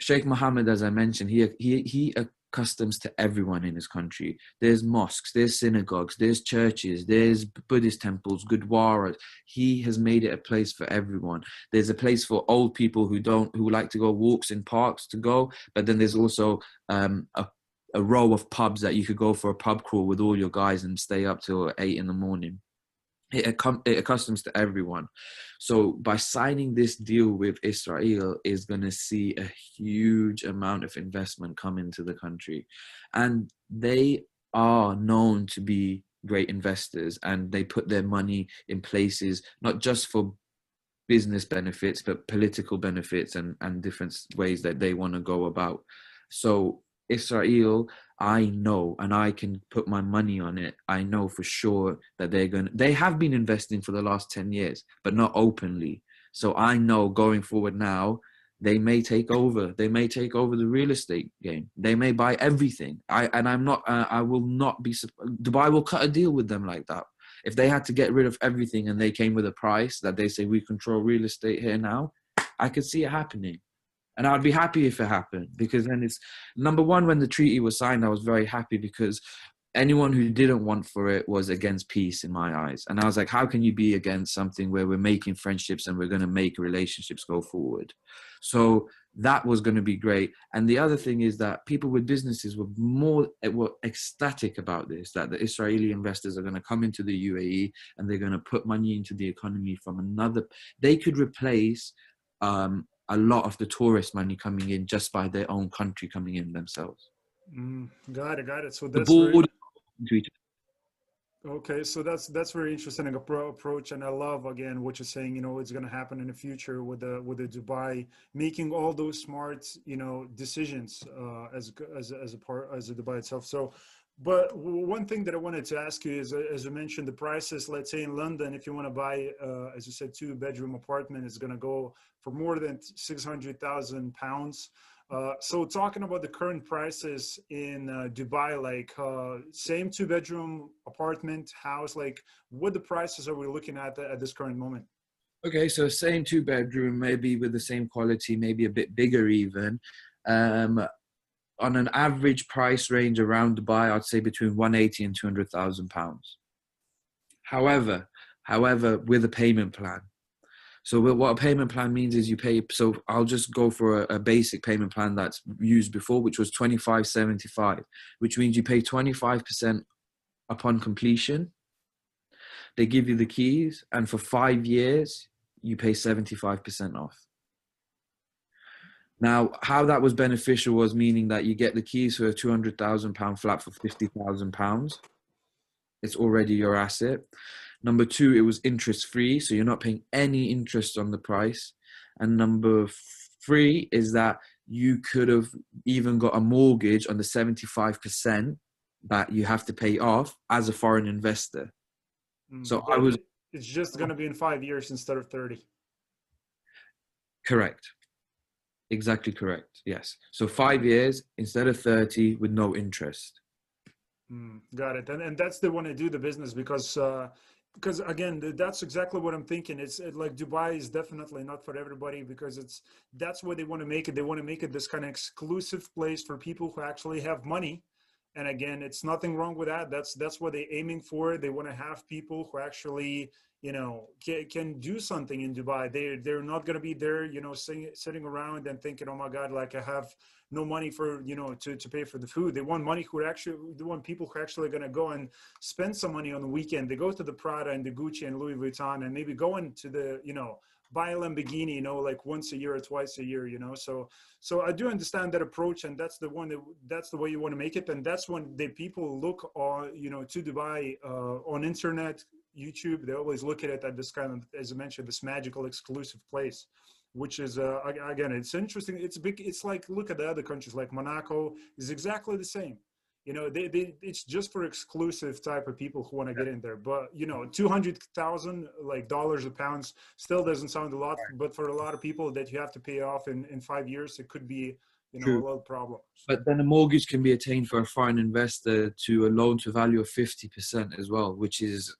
Sheikh Mohammed, as I mentioned, he he he accustoms to everyone in his country. There's mosques, there's synagogues, there's churches, there's Buddhist temples, gurdwaras. He has made it a place for everyone. There's a place for old people who don't who like to go walks in parks to go, but then there's also um, a a row of pubs that you could go for a pub crawl with all your guys and stay up till eight in the morning it, it accustoms to everyone. So by signing this deal with Israel is going to see a huge amount of investment come into the country. And they are known to be great investors and they put their money in places not just for business benefits but political benefits and, and different ways that they want to go about. So Israel I know and I can put my money on it. I know for sure that they're going to, they have been investing for the last 10 years, but not openly. So I know going forward now, they may take over. They may take over the real estate game. They may buy everything. I and I'm not. Uh, I will not be. Dubai will cut a deal with them like that. If they had to get rid of everything and they came with a price that they say we control real estate here now, I could see it happening and I'd be happy if it happened because then it's number one when the treaty was signed I was very happy because anyone who didn't want for it was against peace in my eyes. And I was like how can you be against something where we're making friendships and we're going to make relationships go forward? So that was going to be great. And the other thing is that people with businesses were more eh, were ecstatic about this that the Israeli investors are going to come into the UAE and they're going to put money into the economy from another they could replace um, a lot of the tourist money coming in just by their own country coming in themselves. Mm, got it, got it. So that's very, okay. So that's that's very interesting approach, and I love again what you're saying. You know, it's going to happen in the future with the with the Dubai making all those smart you know decisions uh, as as as a part as a Dubai itself. So but one thing that I wanted to ask you is, uh, as you mentioned, the prices, let's say in London, if you want to buy, uh, as you said, two bedroom apartment is going to go for more than 600,000 pounds. Uh, so talking about the current prices in uh, Dubai, like uh, same two bedroom apartment house, like what the prices are we looking at at this current moment? Okay, so same two bedroom, maybe with the same quality, maybe a bit bigger even. Um, on an average price range around Dubai, I'd say between 180 and 200,000 pounds. However, however, with a payment plan. So what a payment plan means is you pay. So I'll just go for a, a basic payment plan that's used before, which was 25.75, which means you pay 25% upon completion. They give you the keys, and for five years, you pay 75% off. Now, how that was beneficial was meaning that you get the keys for a two hundred thousand pound flat for fifty thousand pounds. It's already your asset. Number two, it was interest free, so you're not paying any interest on the price. And number three is that you could have even got a mortgage on the seventy five percent that you have to pay off as a foreign investor. Mm, so I was. It's just going to be in five years instead of thirty. Correct. Exactly correct. Yes. So five years instead of 30 with no interest. Mm, got it. And, and that's the one I do the business because, uh, because again, that's exactly what I'm thinking. It's it, like Dubai is definitely not for everybody because it's that's what they want to make it. They want to make it this kind of exclusive place for people who actually have money. And again, it's nothing wrong with that. That's that's what they're aiming for. They want to have people who actually you know can, can do something in dubai. They they're not going to be there you know sing, sitting around and thinking oh my god like i have no money for you know to, to pay for the food. They want money who are actually they want people who are actually going to go and spend some money on the weekend. They go to the prada and the gucci and louis vuitton and maybe go into the you know buy a lamborghini you know like once a year or twice a year you know? So so i do understand that approach and that's the one that that's the way you want to make it. And that's when the people look on you know to dubai uh, on internet YouTube, they always look at it at this kind of, as I mentioned, this magical exclusive place, which is uh, again, it's interesting. It's big. It's like look at the other countries like Monaco is exactly the same. You know, they, they it's just for exclusive type of people who want to get in there. But you know, two hundred thousand like dollars or pounds still doesn't sound a lot, but for a lot of people that you have to pay off in in five years, it could be you know, True. a lot of problems. But then a mortgage can be attained for a foreign investor to a loan to value of 50% as well, which is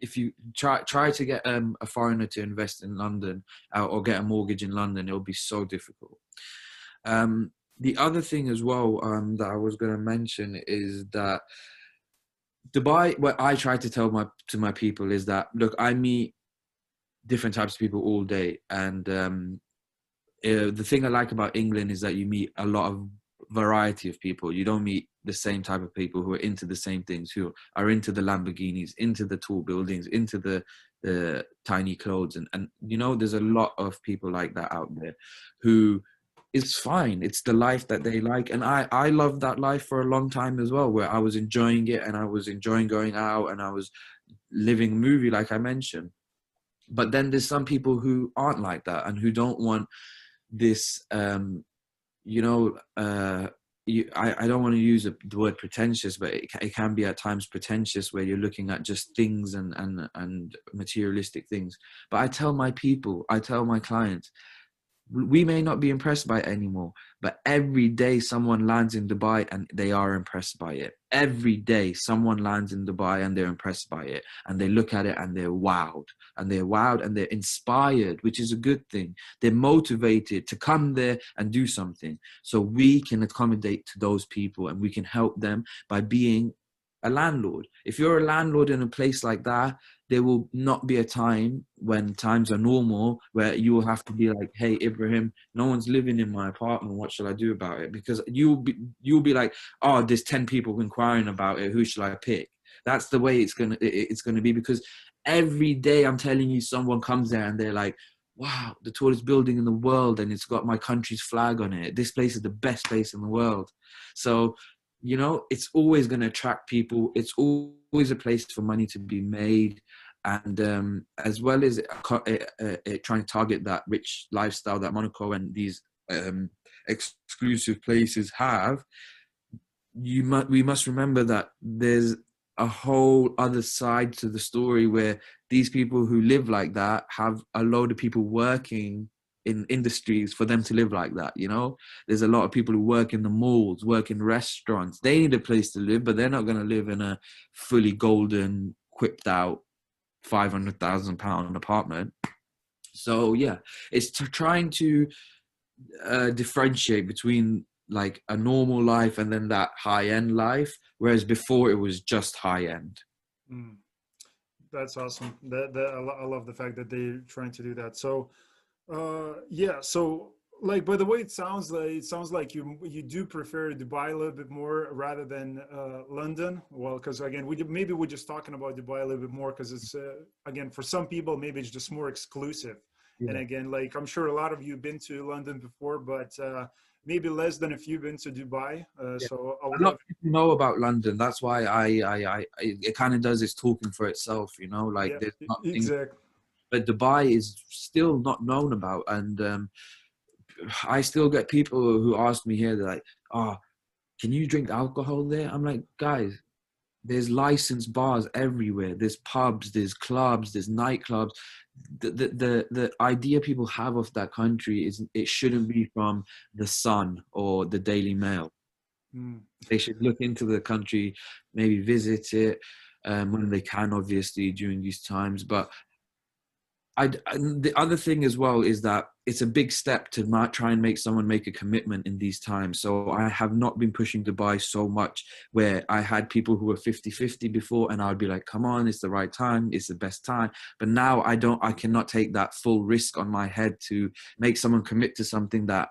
if you try try to get um, a foreigner to invest in London uh, or get a mortgage in London, it'll be so difficult. Um, the other thing as well um, that I was going to mention is that Dubai. What I try to tell my to my people is that look, I meet different types of people all day, and uh, the thing I like about England is that you meet a lot of variety of people. You don't meet the same type of people who are into the same things, who are into the Lamborghinis, into the tall buildings, into the the tiny clothes, and and you know, there's a lot of people like that out there, who is fine. It's the life that they like, and I I loved that life for a long time as well, where I was enjoying it and I was enjoying going out and I was living movie like I mentioned. But then there's some people who aren't like that and who don't want this um you know, uh, you, I, I don't want to use the word pretentious, but it, it can be at times pretentious where you're looking at just things and, and, and materialistic things. But I tell my people, I tell my clients, we may not be impressed by it anymore, but every day someone lands in Dubai and they are impressed by it. Every day someone lands in Dubai and they're impressed by it and they look at it and they're wowed and they're wowed and they're inspired, which is a good thing. They're motivated to come there and do something. So we can accommodate to those people and we can help them by being a landlord. If you're a landlord in a place like that, there will not be a time when times are normal where you will have to be like, "Hey, Ibrahim, no one's living in my apartment. What shall I do about it?" Because you'll be you'll be like, "Oh, there's ten people inquiring about it. Who shall I pick?" That's the way it's gonna it's gonna be because every day I'm telling you, someone comes there and they're like, "Wow, the tallest building in the world, and it's got my country's flag on it. This place is the best place in the world." So you know it's always going to attract people. It's always a place for money to be made. And um, as well as uh, uh, uh, trying to target that rich lifestyle that monaco and these um, exclusive places have you must we must remember that there's a whole other side to the story where these people who live like that have a load of people working in industries for them to live like that you know? There's a lot of people who work in the malls work in restaurants. They need a place to live but they're not going to live in a fully golden quipped out 500,000 pound apartment. So yeah it's to trying to uh, differentiate between like a normal life and then that high end life whereas before it was just high end mm. that's awesome. That, that I love the fact that they're trying to do that. So uh, yeah. So, like, by the way, it sounds like it sounds like you you do prefer Dubai a little bit more rather than uh, London. Well, because again, we maybe we're just talking about Dubai a little bit more because it's uh, again for some people maybe it's just more exclusive. Yeah. And again, like I'm sure a lot of you have been to London before, but uh, maybe less than a few been to Dubai. Uh, yeah. So I would a lot of people know about London. That's why I, I, I, I it kind of does its talking for itself. You know, like yeah, there's nothing. Exactly but Dubai is still not known about. And um, I still get people who ask me here, they're like, oh, can you drink alcohol there? I'm like, guys, there's licensed bars everywhere. There's pubs, there's clubs, there's nightclubs. The, the, the, the idea people have of that country is it shouldn't be from the Sun or the Daily Mail. Mm. They should look into the country, maybe visit it um, when they can, obviously, during these times. But I, the other thing as well is that it's a big step to try and make someone make a commitment in these times. So I have not been pushing Dubai so much where I had people who were 50 50 before and I'd be like, come on, it's the right time, it's the best time. But now I don't, I cannot take that full risk on my head to make someone commit to something that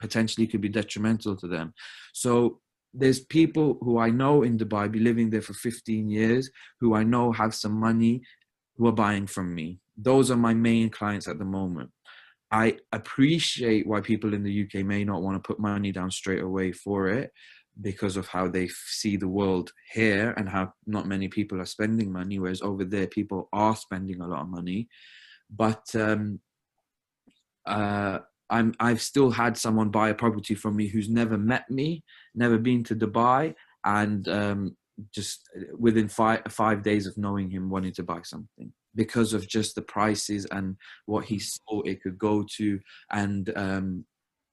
potentially could be detrimental to them. So there's people who I know in Dubai, be living there for 15 years, who I know have some money who are buying from me. Those are my main clients at the moment. I appreciate why people in the UK may not want to put money down straight away for it because of how they see the world here and how not many people are spending money, whereas over there people are spending a lot of money. But um, uh, I'm I've still had someone buy a property from me who's never met me, never been to Dubai, and um, just within five five days of knowing him, wanted to buy something because of just the prices and what he saw it could go to, and um,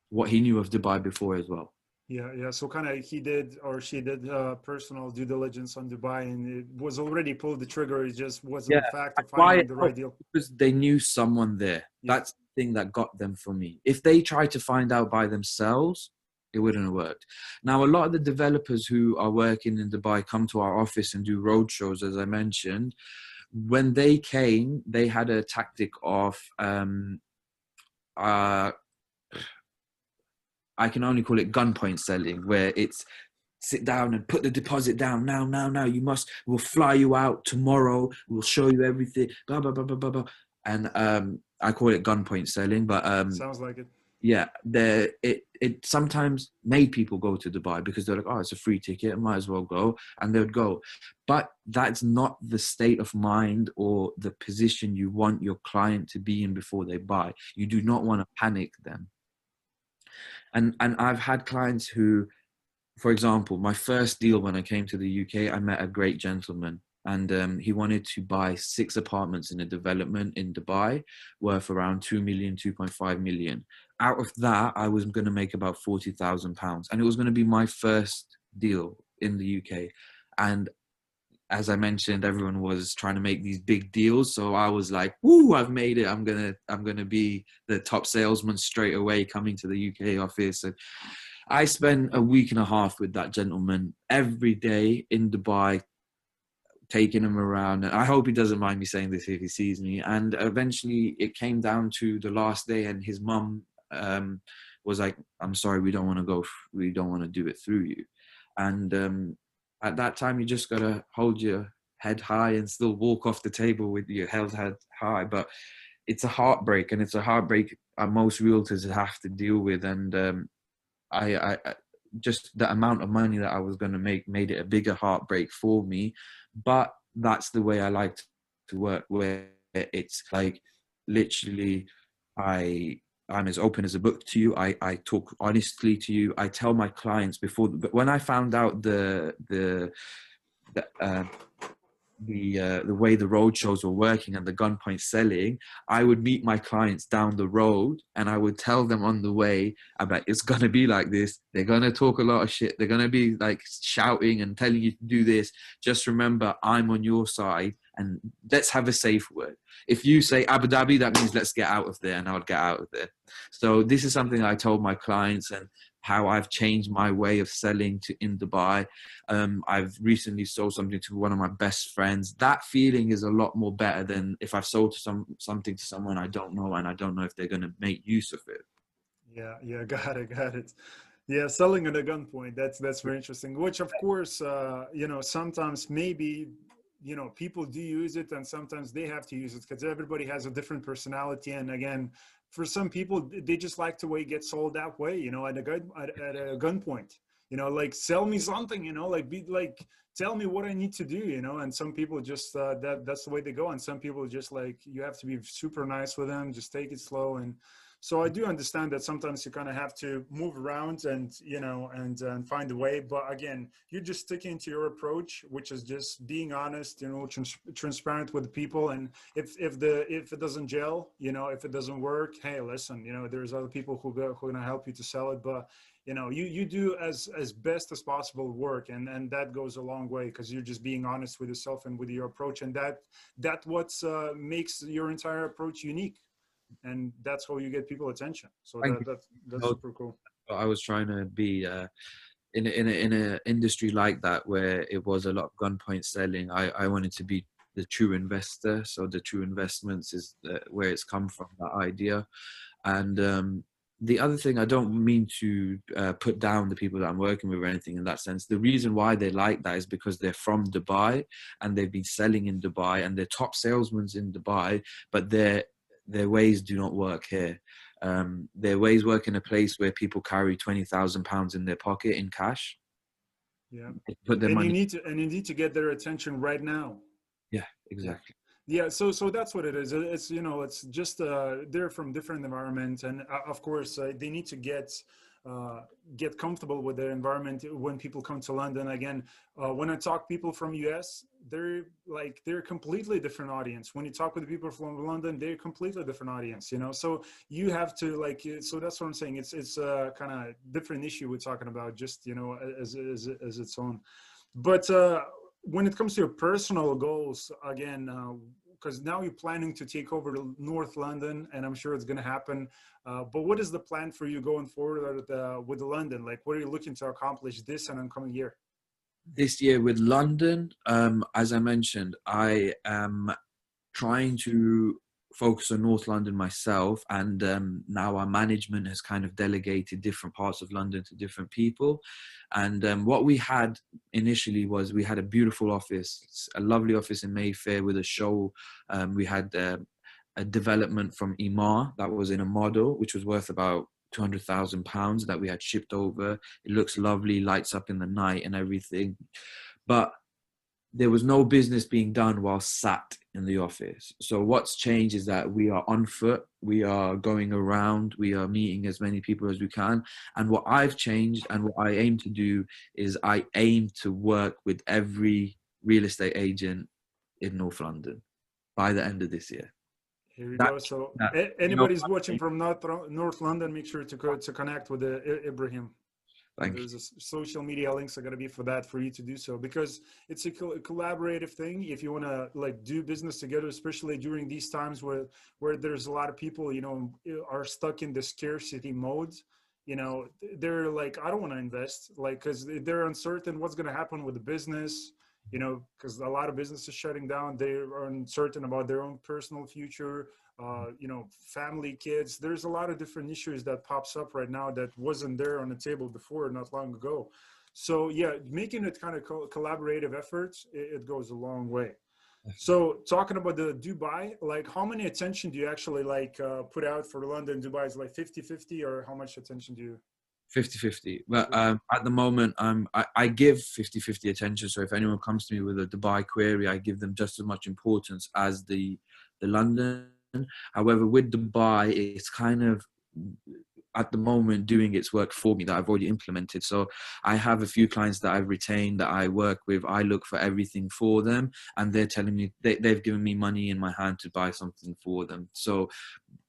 what he knew of Dubai before as well. Yeah, yeah. So kind of he did or she did uh, personal due diligence on Dubai, and it was already pulled the trigger. It just wasn't yeah, the fact of finding the right deal because they knew someone there. Yeah. That's the thing that got them for me. If they tried to find out by themselves, it wouldn't have worked. Now, a lot of the developers who are working in Dubai come to our office and do road shows, as I mentioned. When they came, they had a tactic of um, uh, I can only call it gunpoint selling, where it's sit down and put the deposit down now, now, now. You must. We'll fly you out tomorrow. We'll show you everything. Blah blah blah blah blah. blah. And um, I call it gunpoint selling, but um, sounds like it. Yeah, there it it sometimes made people go to Dubai because they're like, oh, it's a free ticket, I might as well go, and they would go. But that's not the state of mind or the position you want your client to be in before they buy. You do not want to panic them and and I've had clients who, for example, my first deal when I came to the UK, I met a great gentleman and um, he wanted to buy six apartments in a development in Dubai worth around 2 million, 2.5 million. Out of that, I was going to make about 40,000 pounds. And it was going to be my first deal in the UK. And as I mentioned, everyone was trying to make these big deals. So I was like, "Woo! I've made it. I'm gonna, I'm gonna be the top salesman straight away coming to the UK office." And I spent a week and a half with that gentleman every day in Dubai, taking him around. And I hope he doesn't mind me saying this if he sees me. And eventually, it came down to the last day, and his mum um, was like, "I'm sorry, we don't want to go. We don't want to do it through you." And um, at that time you just gotta hold your head high and still walk off the table with your held head high. But it's a heartbreak, and it's a heartbreak most realtors have to deal with. And um, I, I, just the amount of money that I was going to make made it a bigger heartbreak for me. But that's the way I like to work, where it's like literally I I'm as open as a book to you. I, I talk honestly to you. I tell my clients before, but when I found out the the the, uh, the uh, the way the road shows were working and the gunpoint selling, I would meet my clients down the road and I would tell them on the way about it's gonna be like this. They're gonna talk a lot of shit. They're gonna be like shouting and telling you to do this. Just remember, I'm on your side and let's have a safe word. If you say Abu Dhabi, that means let's get out of there, and I would get out of there. So this is something I told my clients, and how I've changed my way of selling to in Dubai. Um, I've recently sold something to one of my best friends. That feeling is a lot more better than if I've sold some something to someone I don't know and I don't know if they're going to make use of it. Yeah, yeah, <laughs> got it, got it. Yeah, selling at a gunpoint. That's that's very interesting. Which, of course, uh, you know, sometimes maybe you know people do use it and sometimes they have to use it because everybody has a different personality and again for some people they just like the way it gets sold that way you know at a gun at, at a gunpoint you know like sell me something you know like be like tell me what i need to do you know and some people just uh, that that's the way they go and some people just like you have to be super nice with them just take it slow and so I do understand that sometimes you kind of have to move around and you know and and find a way. But again, you're just sticking to your approach, which is just being honest, you know, trans- transparent with people. And if if the if it doesn't gel, you know, if it doesn't work, hey, listen, you know, there's other people who go who are gonna help you to sell it. But you know, you you do as as best as possible work, and and that goes a long way because you're just being honest with yourself and with your approach, and that that what uh, makes your entire approach unique and that's how you get people attention. So that, that's that's super cool. I was trying to be uh, in a, in a, in an industry like that where it was a lot of gunpoint selling. I I wanted to be the true investor. So the true investments is the, where it's come from that idea, and um, the other thing I don't mean to uh, put down the people that I'm working with or anything in that sense. The reason why they like that is because they're from Dubai and they've been selling in Dubai and they're top salesmen in Dubai, but they're their ways do not work here. Um, their ways work in a place where people carry twenty thousand pounds in their pocket in cash. Yeah, put their and money. you need to and you need to get their attention right now. Yeah, exactly. Yeah, so so that's what it is. It's you know it's just uh, they're from different environments, and uh, of course uh, they need to get uh, get comfortable with their environment when people come to London. Again, uh, when I talk people from US, they're like they're a completely different audience. When you talk with the people from London, they're completely different audience. You know, so you have to like. So that's what I'm saying. It's it's a kind of different issue we're talking about, just you know, as as as its own. But uh, when it comes to your personal goals, again, uh, because now you're planning to take over North London, and I'm sure it's going to happen. Uh, but what is the plan for you going forward with, uh, with London? Like, what are you looking to accomplish this and upcoming year? This year with London, um, as I mentioned, I am trying to focus on North London myself, and um, now our management has kind of delegated different parts of London to different people. And um, what we had initially was we had a beautiful office, a lovely office in Mayfair with a show. Um, we had uh, a development from Emaar that was in a model, which was worth about two hundred thousand pounds that we had shipped over. It looks lovely, lights up in the night and everything, but there was no business being done while sat in the office. So what's changed is that we are on foot, we are going around, we are meeting as many people as we can. And what I've changed and what I aim to do is I aim to work with every real estate agent in North London by the end of this year. Here we that, go. So that, anybody's watching from North, North London, make sure to go to connect with uh, Ibrahim. Thank There's a social media links are going to be for that for you to do so because it's a, co- collaborative thing. If you want to like do business together, especially during these times where where there's a lot of people, you know, are stuck in the scarcity mode. You know, they're like, I don't want to invest, like, because they're uncertain what's going to happen with the business. You know, because a lot of businesses shutting down, they are uncertain about their own personal future uh, you know, family, kids. There's a lot of different issues that pops up right now that wasn't there on the table before, not long ago. So yeah, making it kind of co- collaborative efforts, it, it, goes a long way. So talking about the Dubai, like how many attention do you actually like uh, put out for London, Dubai? Is like 50 50 or how much attention do you? 50 50 but um, at the moment I'm, I, I give 50 50 attention so if anyone comes to me with a dubai query i give them just as much importance as the the london However, with Dubai, it's kind of at the moment doing its work for me that I've already implemented. So I have a few clients that I've retained that I work with. I look for everything for them, and they're telling me they, they've given me money in my hand to buy something for them. So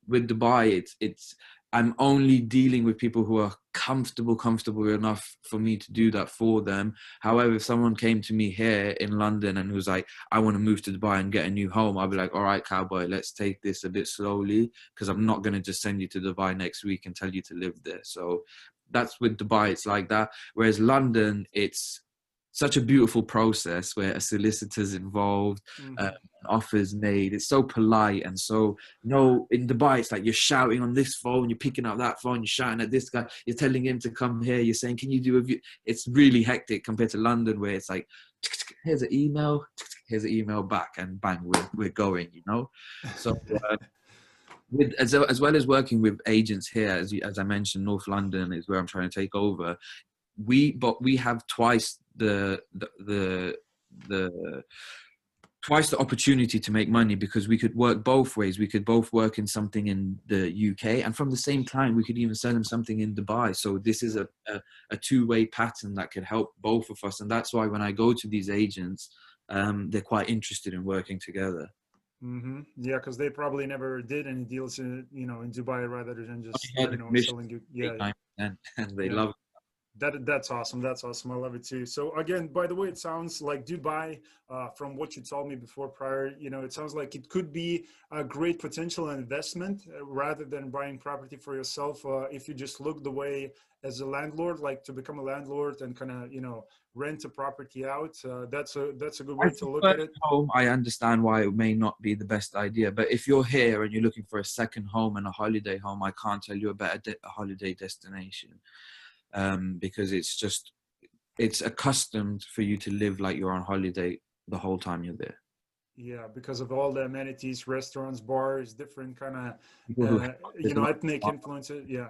with Dubai, it's it's I'm only dealing with people who are comfortable, comfortable enough for me to do that for them. However, if someone came to me here in London and was like, I want to move to Dubai and get a new home, I'd be like, all right, cowboy, let's take this a bit slowly because I'm not going to just send you to Dubai next week and tell you to live there. So that's with Dubai, it's like that. Whereas London, it's such a beautiful process where a solicitor's involved, mm-hmm. uh, offers made. It's so polite and so you know in Dubai it's like you're shouting on this phone, you're picking up that phone, you're shouting at this guy, you're telling him to come here, you're saying, Can you do a view? It's really hectic compared to London where it's like here's an email, here's an email back and bang, we're we're going, you know? So uh, with as, as well as working with agents here, as, as I mentioned, North London is where I'm trying to take over. We but we have twice the the the, the twice the opportunity to make money because we could work both ways. We could both work in something in the UK, and from the same client, we could even sell them something in Dubai. So this is a, a, a two-way pattern that could help both of us, and that's why when I go to these agents, um, they're quite interested in working together. Mm-hmm. Yeah, because they probably never did any deals in you know in Dubai rather than just you know selling you. Yeah, <laughs> and they Yeah. love. That that's awesome. That's awesome. I love it too. So again, by the way, it sounds like Dubai, uh, from what you told me before prior, you know, it sounds like it could be a great potential investment uh, rather than buying property for yourself. Uh, if you just look the way as a landlord, like to become a landlord and kind of you know rent a property out. Uh, that's a that's a good way I to look at it. Home, I understand why it may not be the best idea, but if you're here and you're looking for a second home and a holiday home, I can't tell you a better de- a holiday destination um, because it's just it's accustomed for you to live like you're on holiday the whole time you're there. Yeah, because of all the amenities, restaurants, bars, different kind of <laughs> uh, you know ethnic influences. Yeah.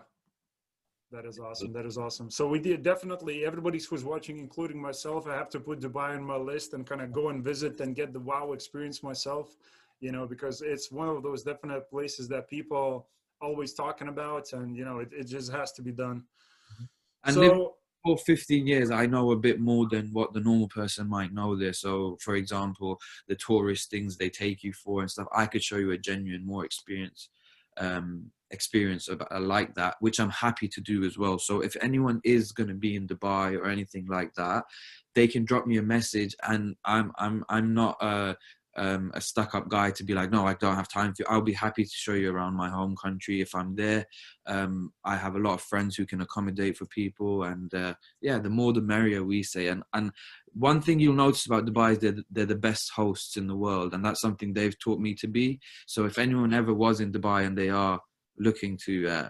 That is awesome. That is awesome. So we did definitely everybody who's watching including myself i have to put dubai on my list and kind of go and visit and get the wow experience myself you know because it's one of those definite places that people always talking about and you know it, it just has to be done and so for 15 years i know a bit more than what the normal person might know there so for example the tourist things they take you for and stuff i could show you a genuine more experience um experience of uh, like that which i'm happy to do as well. So if anyone is going to be in dubai or anything like that they can drop me a message and i'm i'm i'm not a um, a stuck up guy to be like, no, I don't have time for you. I'll be happy to show you around my home country if I'm there. Um, I have a lot of friends who can accommodate for people, and uh, yeah, the more the merrier, we say. And and one thing you'll notice about Dubai is they're, they're the best hosts in the world, and that's something they've taught me to be. So if anyone ever was in Dubai and they are looking to uh,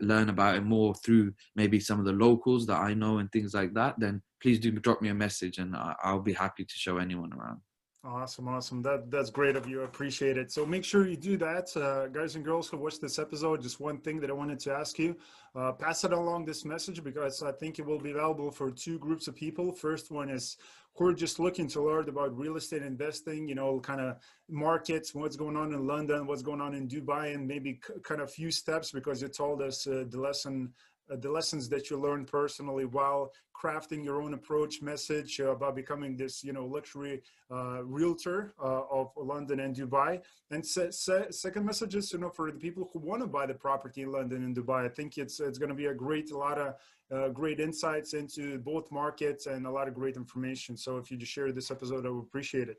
learn about it more through maybe some of the locals that I know and things like that, then please do drop me a message, and I- I'll be happy to show anyone around. Awesome, awesome. That that's great of you. I appreciate it. So make sure you do that, uh, guys and girls who watch this episode. Just one thing that I wanted to ask you: uh, pass it along this message because I think it will be valuable for two groups of people. First one is who are just looking to learn about real estate investing. You know, kind of markets, what's going on in London, what's going on in Dubai, and maybe c- kind of few steps because you told us uh, the lesson uh, the lessons that you learned personally while crafting your own approach message uh, about becoming this you know luxury uh, realtor uh, of london and dubai. And se- se- second message is you know for the people who want to buy the property in london and dubai i think it's it's going to be a great a lot of uh, great insights into both markets and a lot of great information. So if you just share this episode i would appreciate it.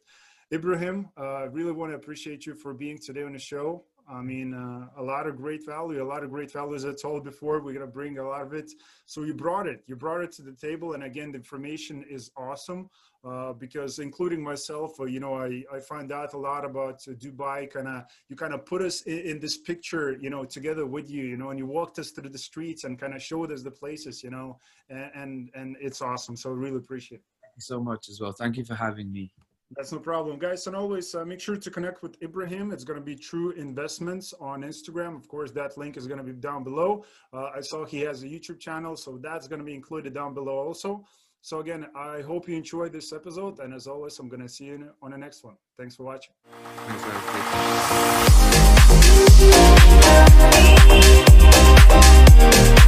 Ibrahim uh, really want to appreciate you for being today on the show I mean, uh, a lot of great value, a lot of great value, as I told before, we're going to bring a lot of it. So you brought it, you brought it to the table. And again, the information is awesome uh, because including myself, uh, you know, I, I find out a lot about uh, Dubai, kind of, you kind of put us in, in, this picture, you know, together with you, you know, and you walked us through the streets and kind of showed us the places, you know, and, and, and it's awesome. So really appreciate it. Thank you so much as well. Thank you for having me. That's no problem, guys. And always uh, make sure to connect with Ibrahim. It's going to be True Investments on Instagram. Of course, that link is going to be down below. Uh, I saw he has a YouTube channel, so that's going to be included down below also. So, again, I hope you enjoyed this episode. And as always, I'm going to see you on the next one. Thanks for watching. Thanks,